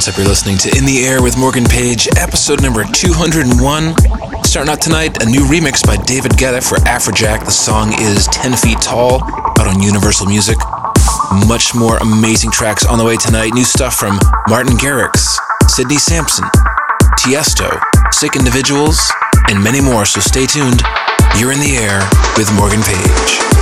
What's up? You're listening to In the Air with Morgan Page, episode number 201. Starting out tonight, a new remix by David Guetta for Afrojack. The song is 10 Feet Tall, out on Universal Music. Much more amazing tracks on the way tonight. New stuff from Martin Garrix, Sidney Samson, Tiesto, Sick Individuals, and many more, so stay tuned. You're in the air with Morgan Page.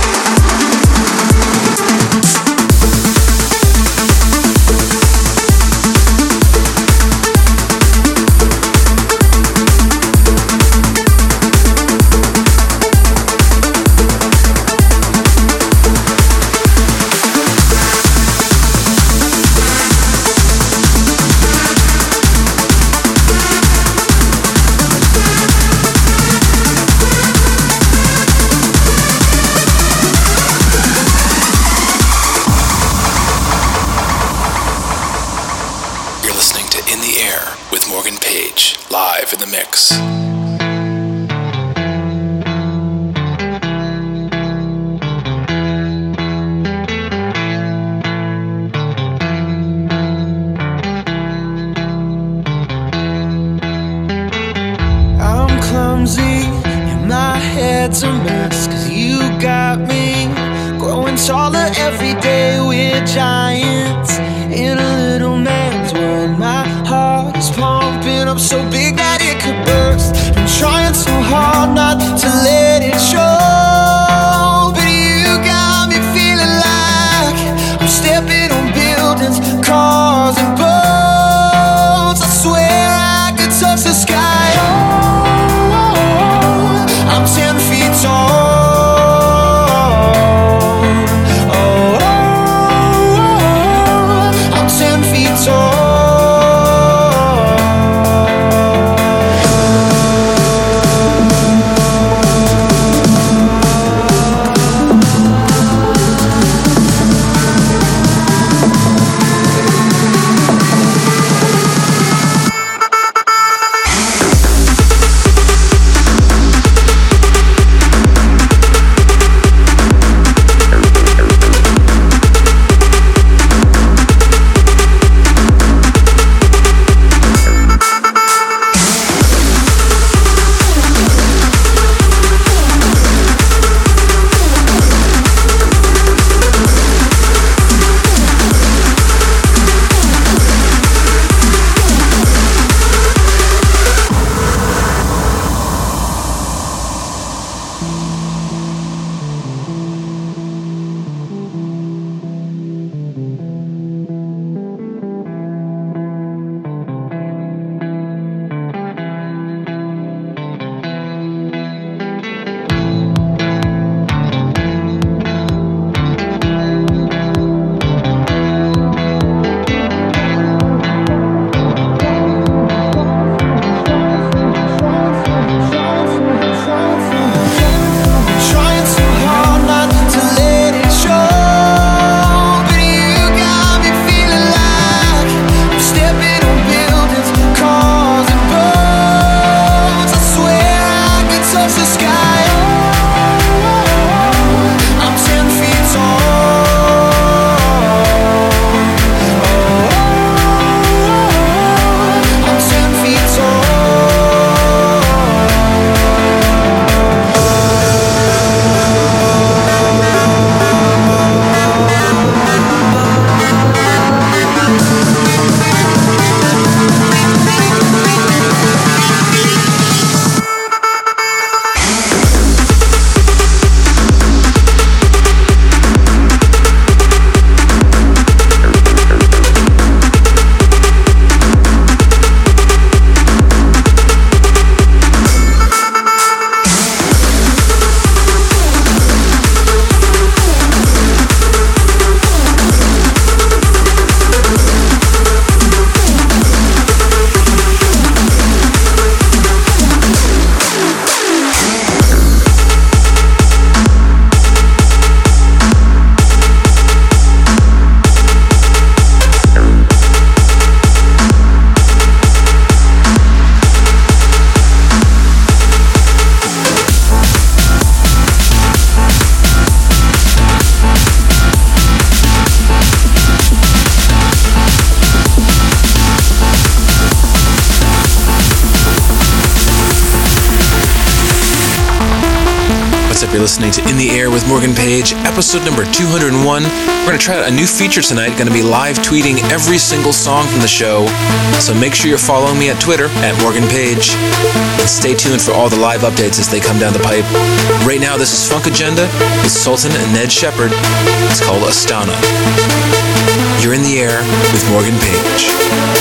Episode number 201. We're going to try out a new feature tonight. Going to be live tweeting every single song from the show. So make sure you're following me at Twitter at Morgan Page. And stay tuned for all the live updates as they come down the pipe. Right now, this is Funkagenda with Sultan and Ned Shepard. It's called Astana. You're in the air with Morgan Page.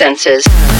Senses.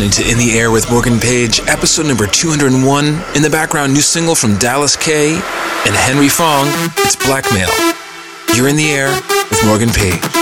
Listening to In the Air with Morgan Page, episode number 201. In the background, new single from Dallas K and Henry Fong. It's Blackmail. You're in the air with Morgan Page.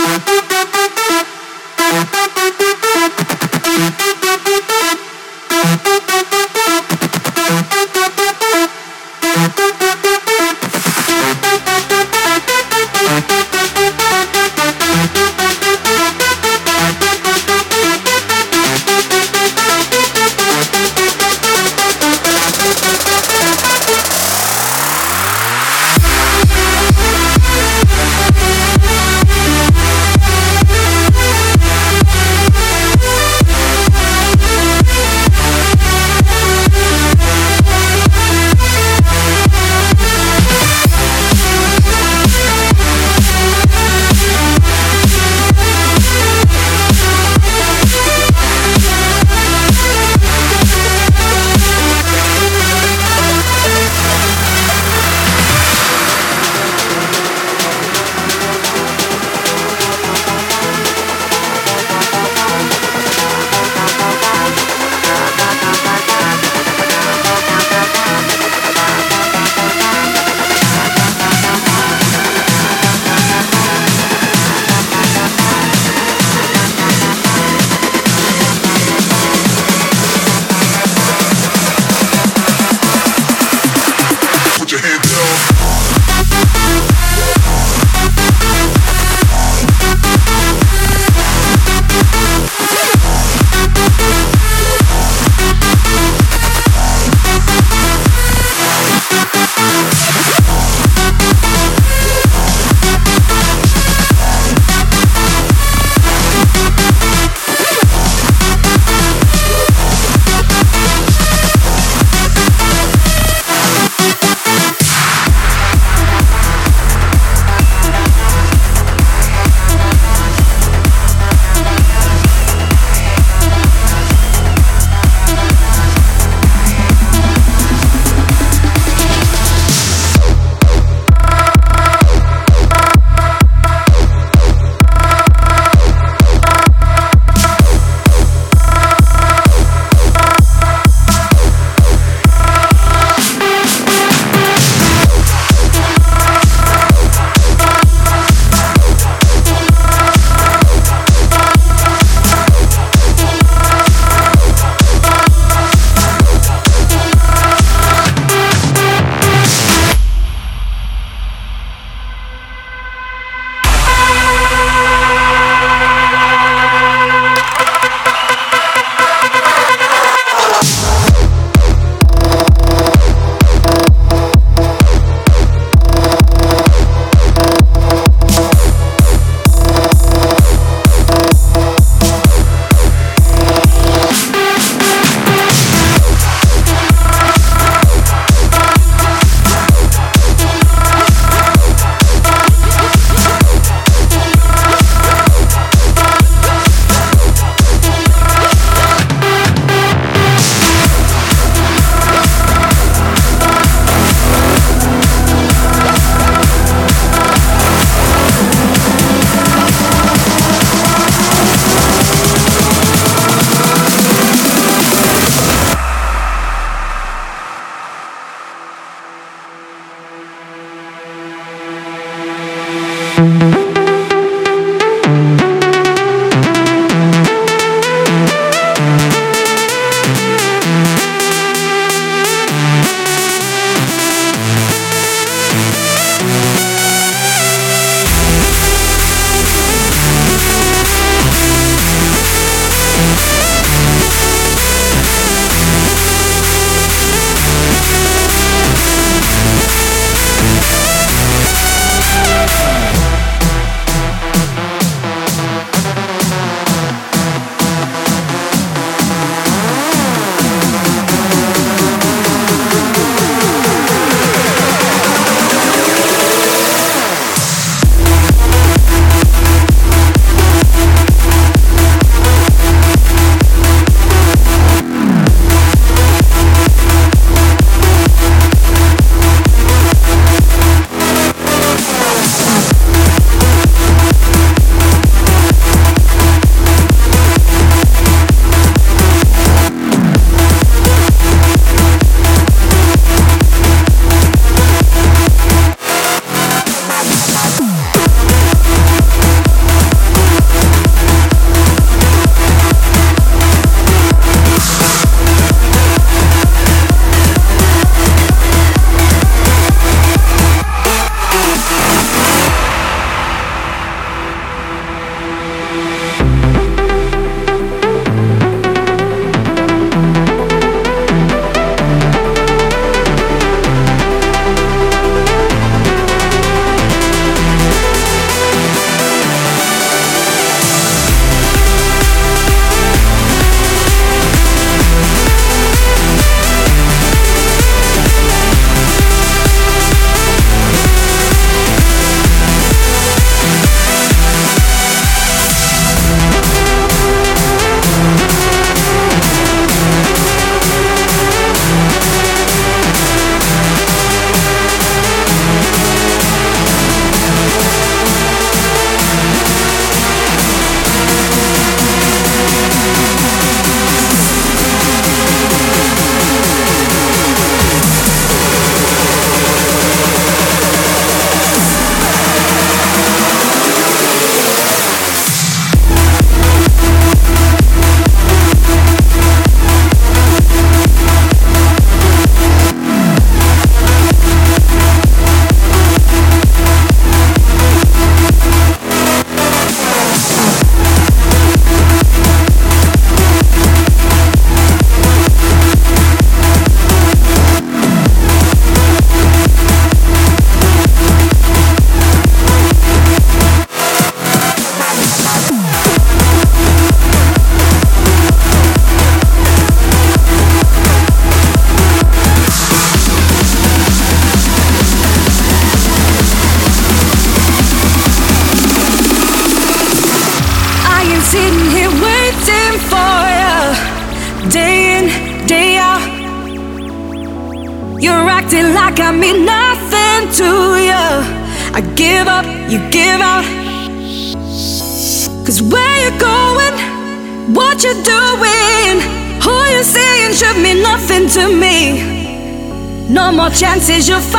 More chances,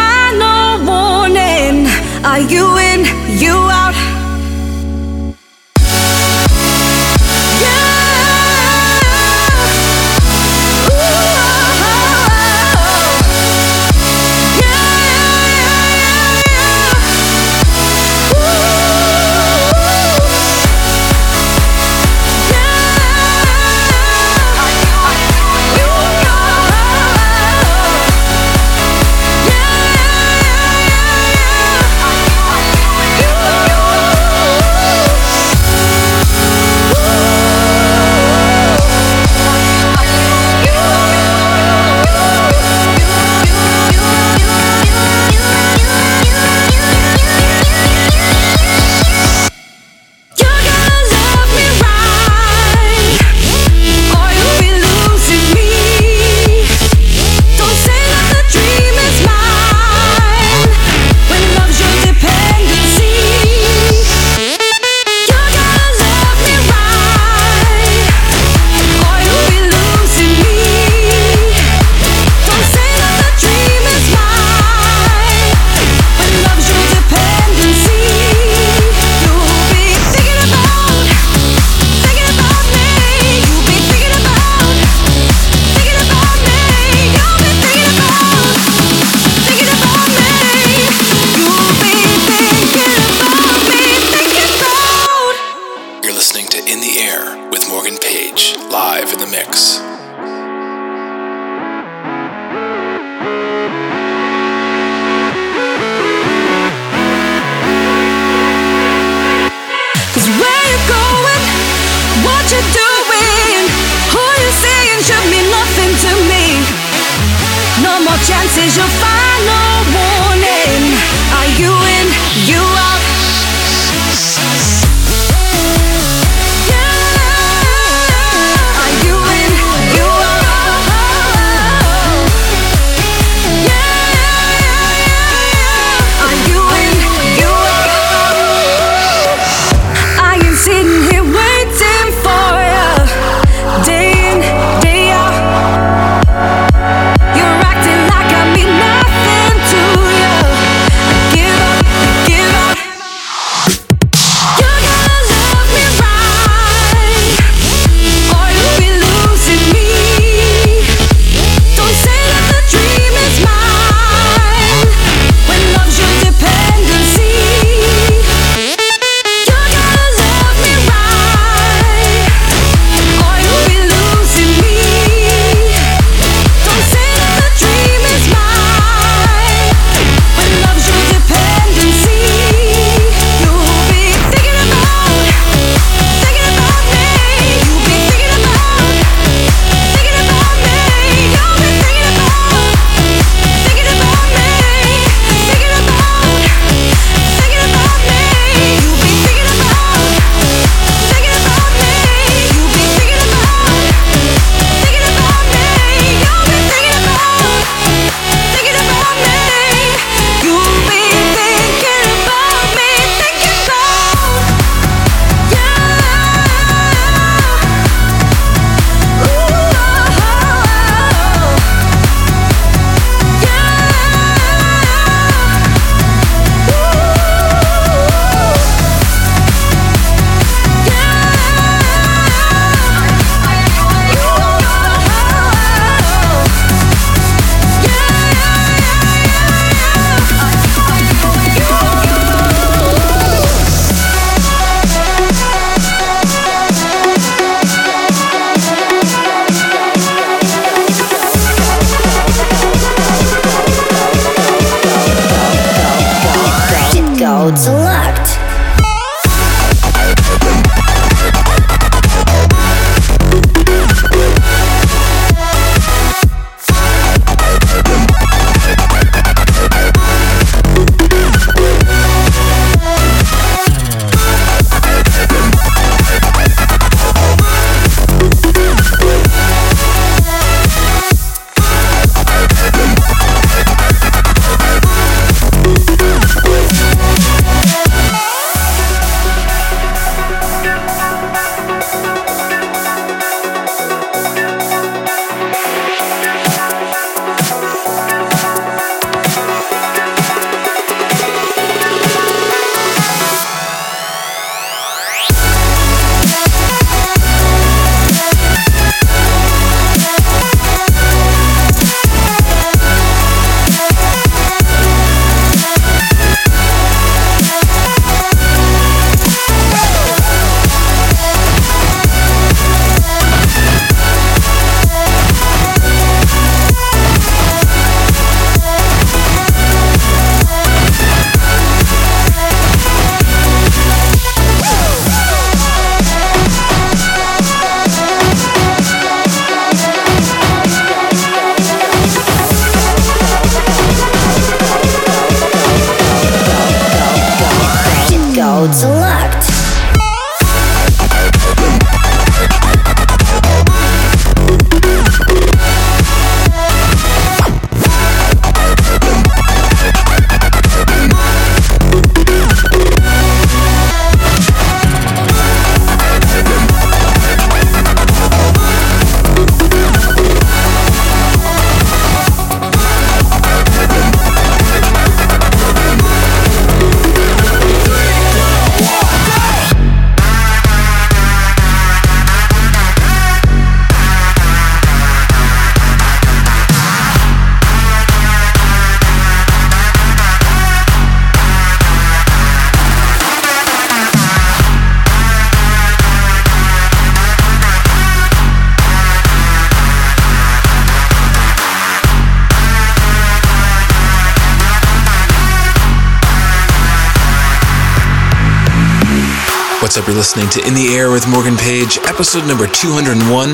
What's up? You're listening to In the Air with Morgan Page, episode number 201.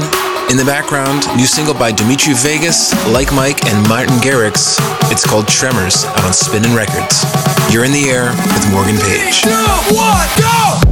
In the background, new single by Dimitri Vegas, Like Mike, and Martin Garrix. It's called Tremors, out on Spinnin' Records. You're in the air with Morgan Page. Two, one, go!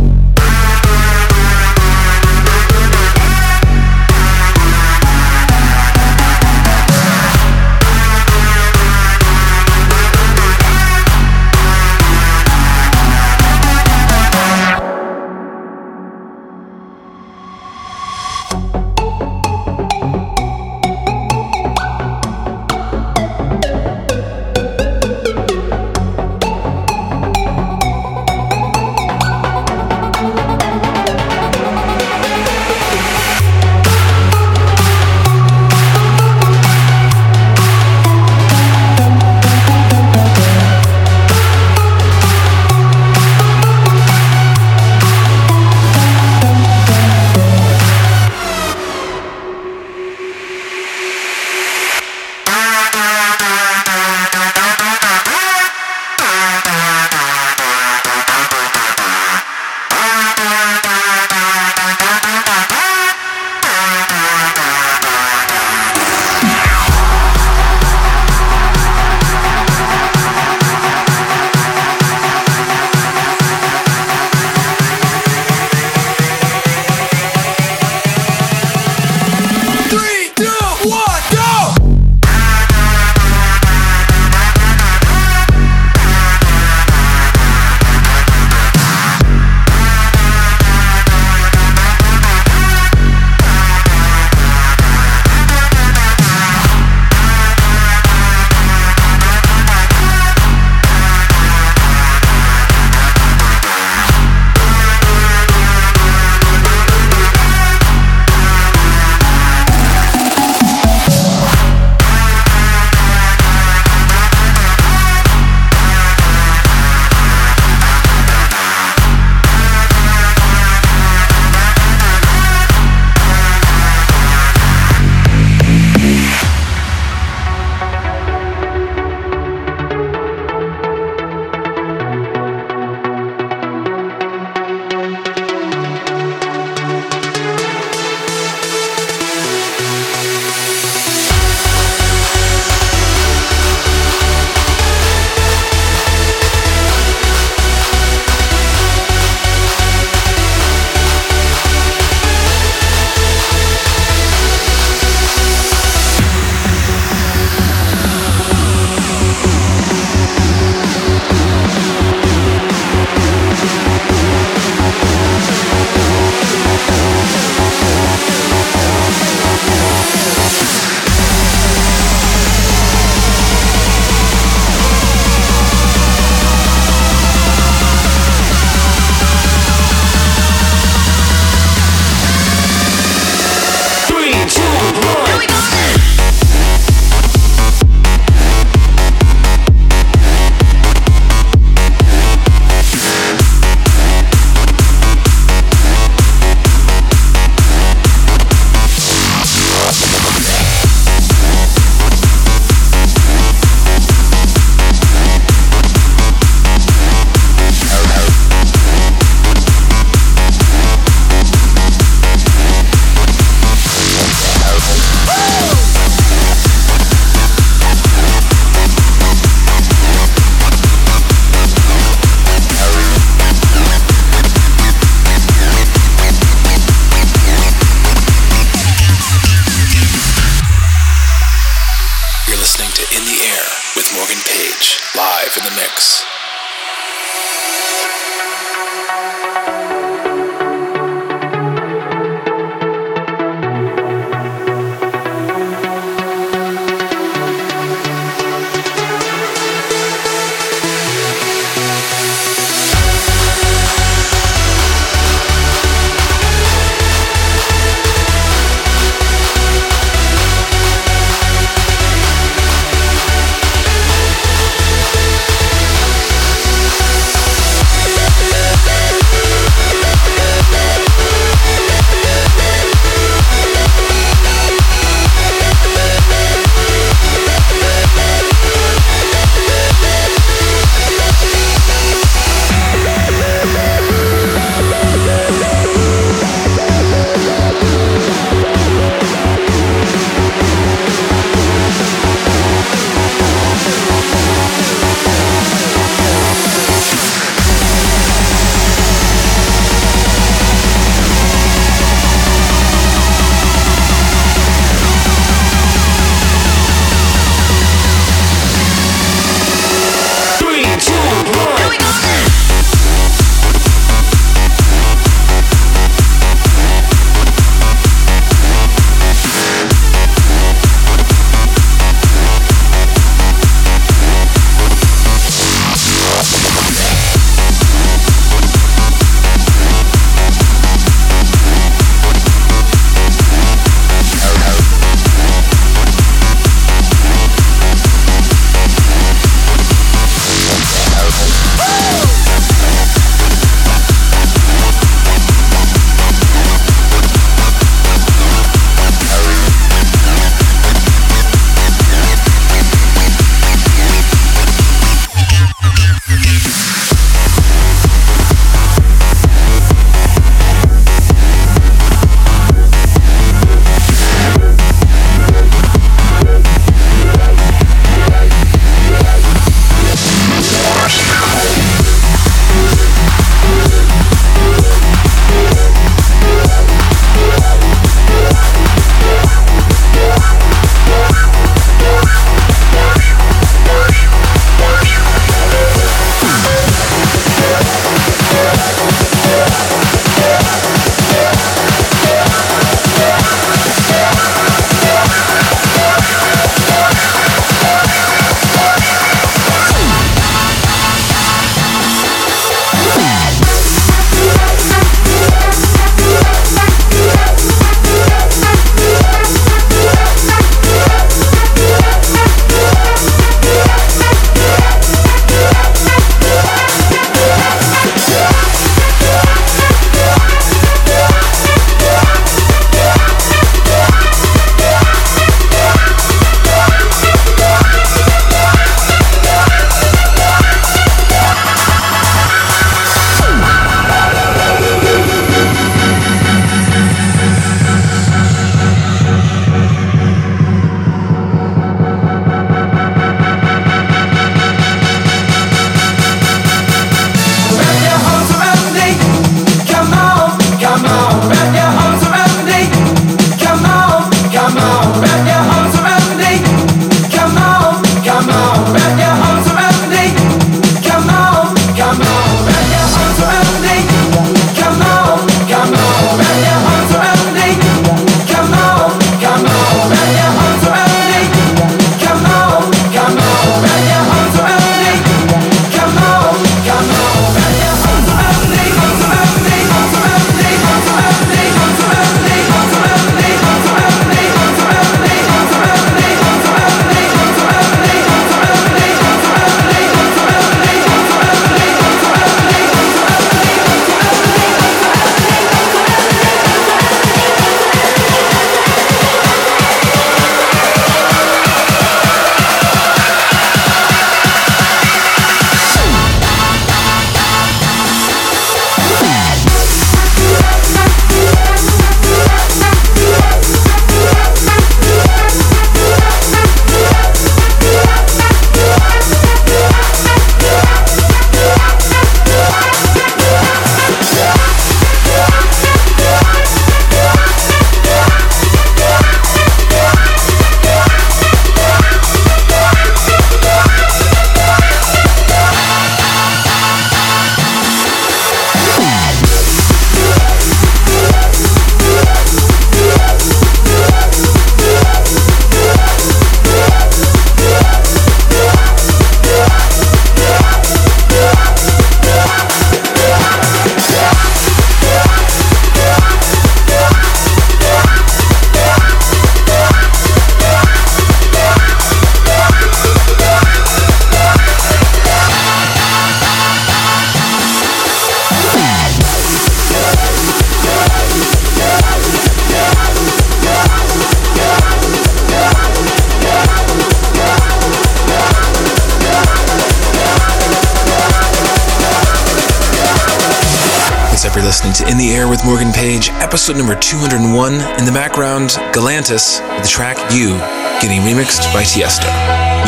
Episode number 201. In the background, Galantis with the track You, getting remixed by Tiesto.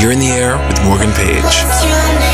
You're in the Air with Morgan Page.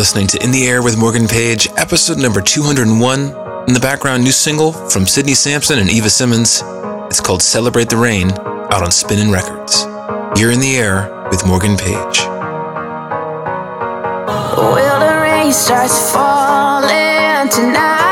Listening to In the Air with Morgan Page, episode number 201. In the background, new single from Sidney Samson and Eva Simons. It's called Celebrate the Rain, out on Spinnin' Records. You're in the Air with Morgan Page. Well, the rain starts falling tonight.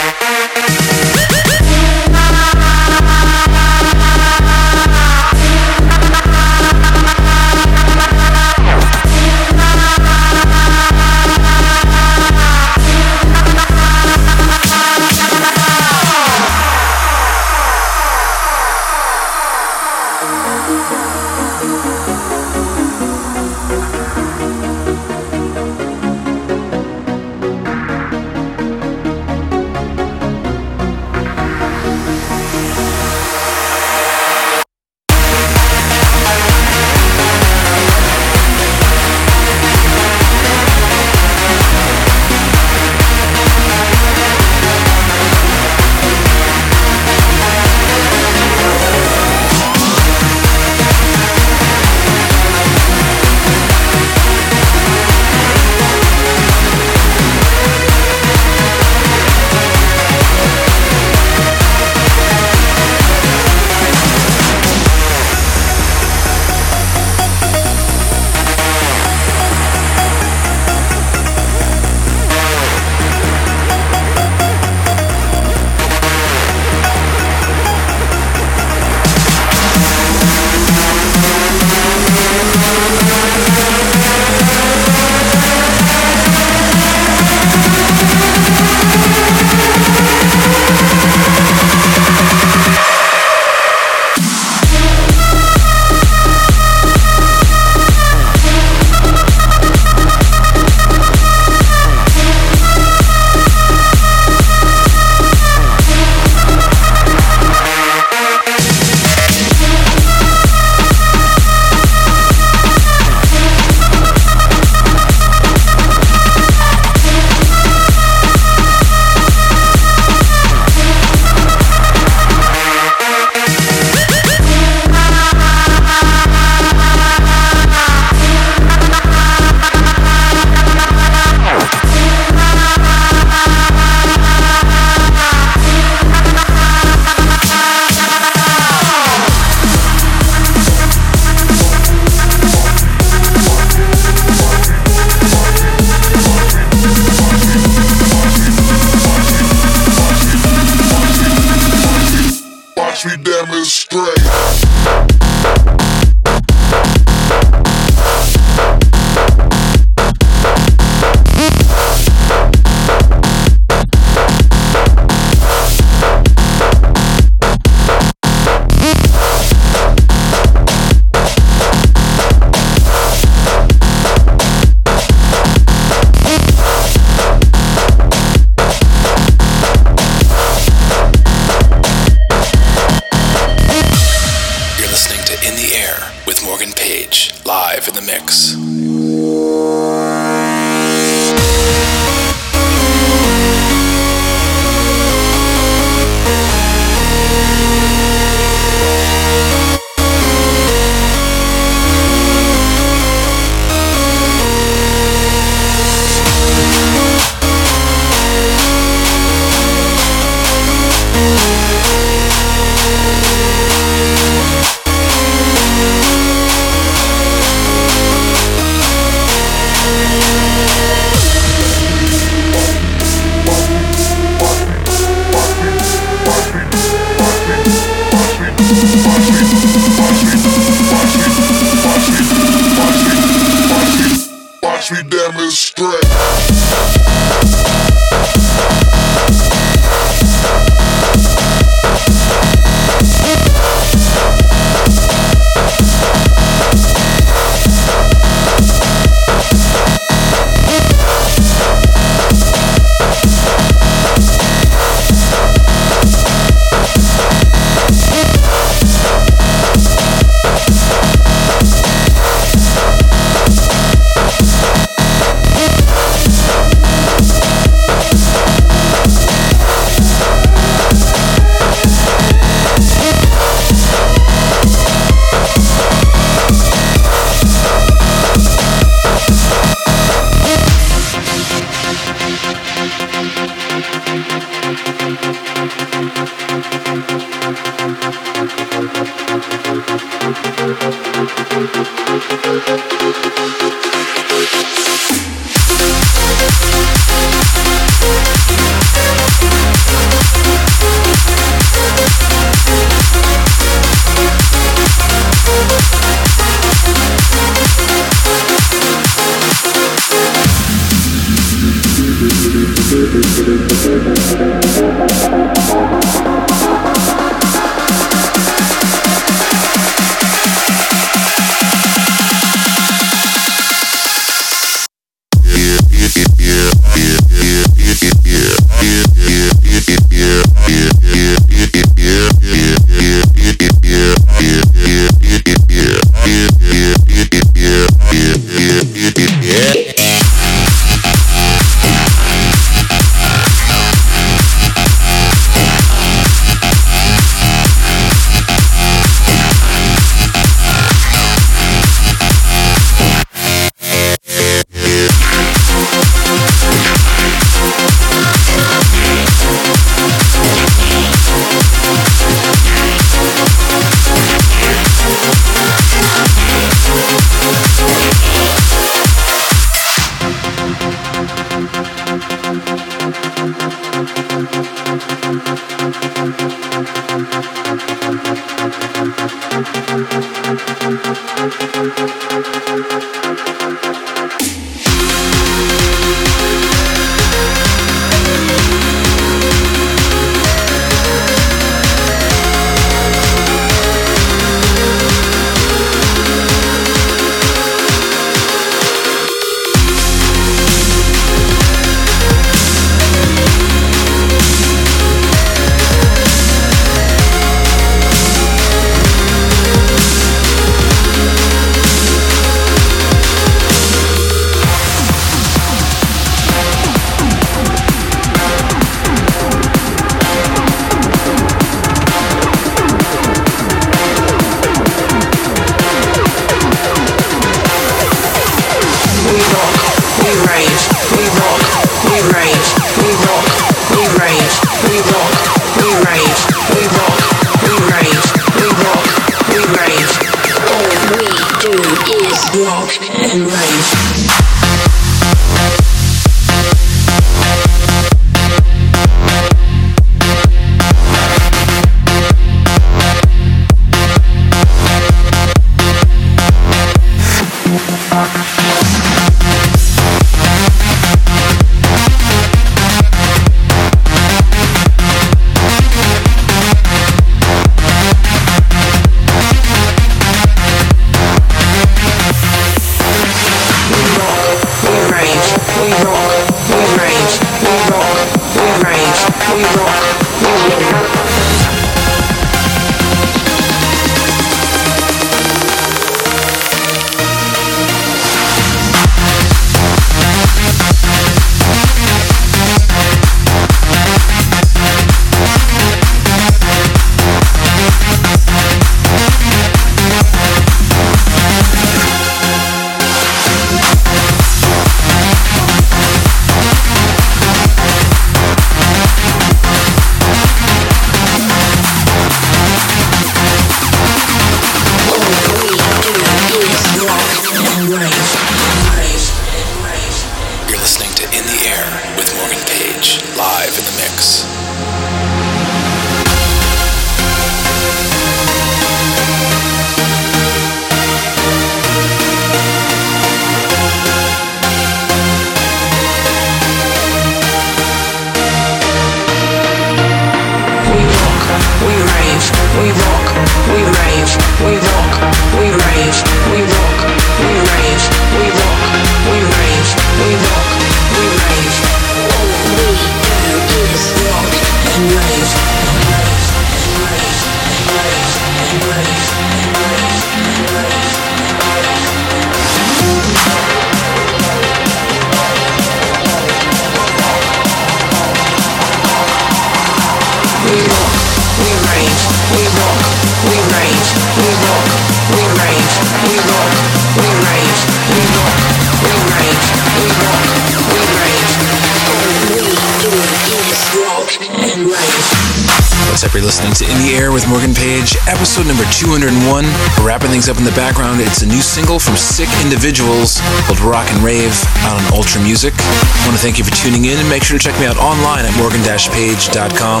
In the background. It's a new single from Sick Individuals called Rock and Rave out on Ultra Music. I want to thank you for tuning in and make sure to check me out online at morgan-page.com.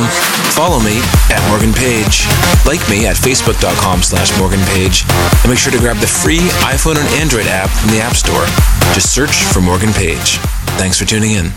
Follow me at Morgan Page. Like me at facebook.com slash Morgan Page. And make sure to grab the free iPhone and Android app from the App Store. Just search for Morgan Page. Thanks for tuning in.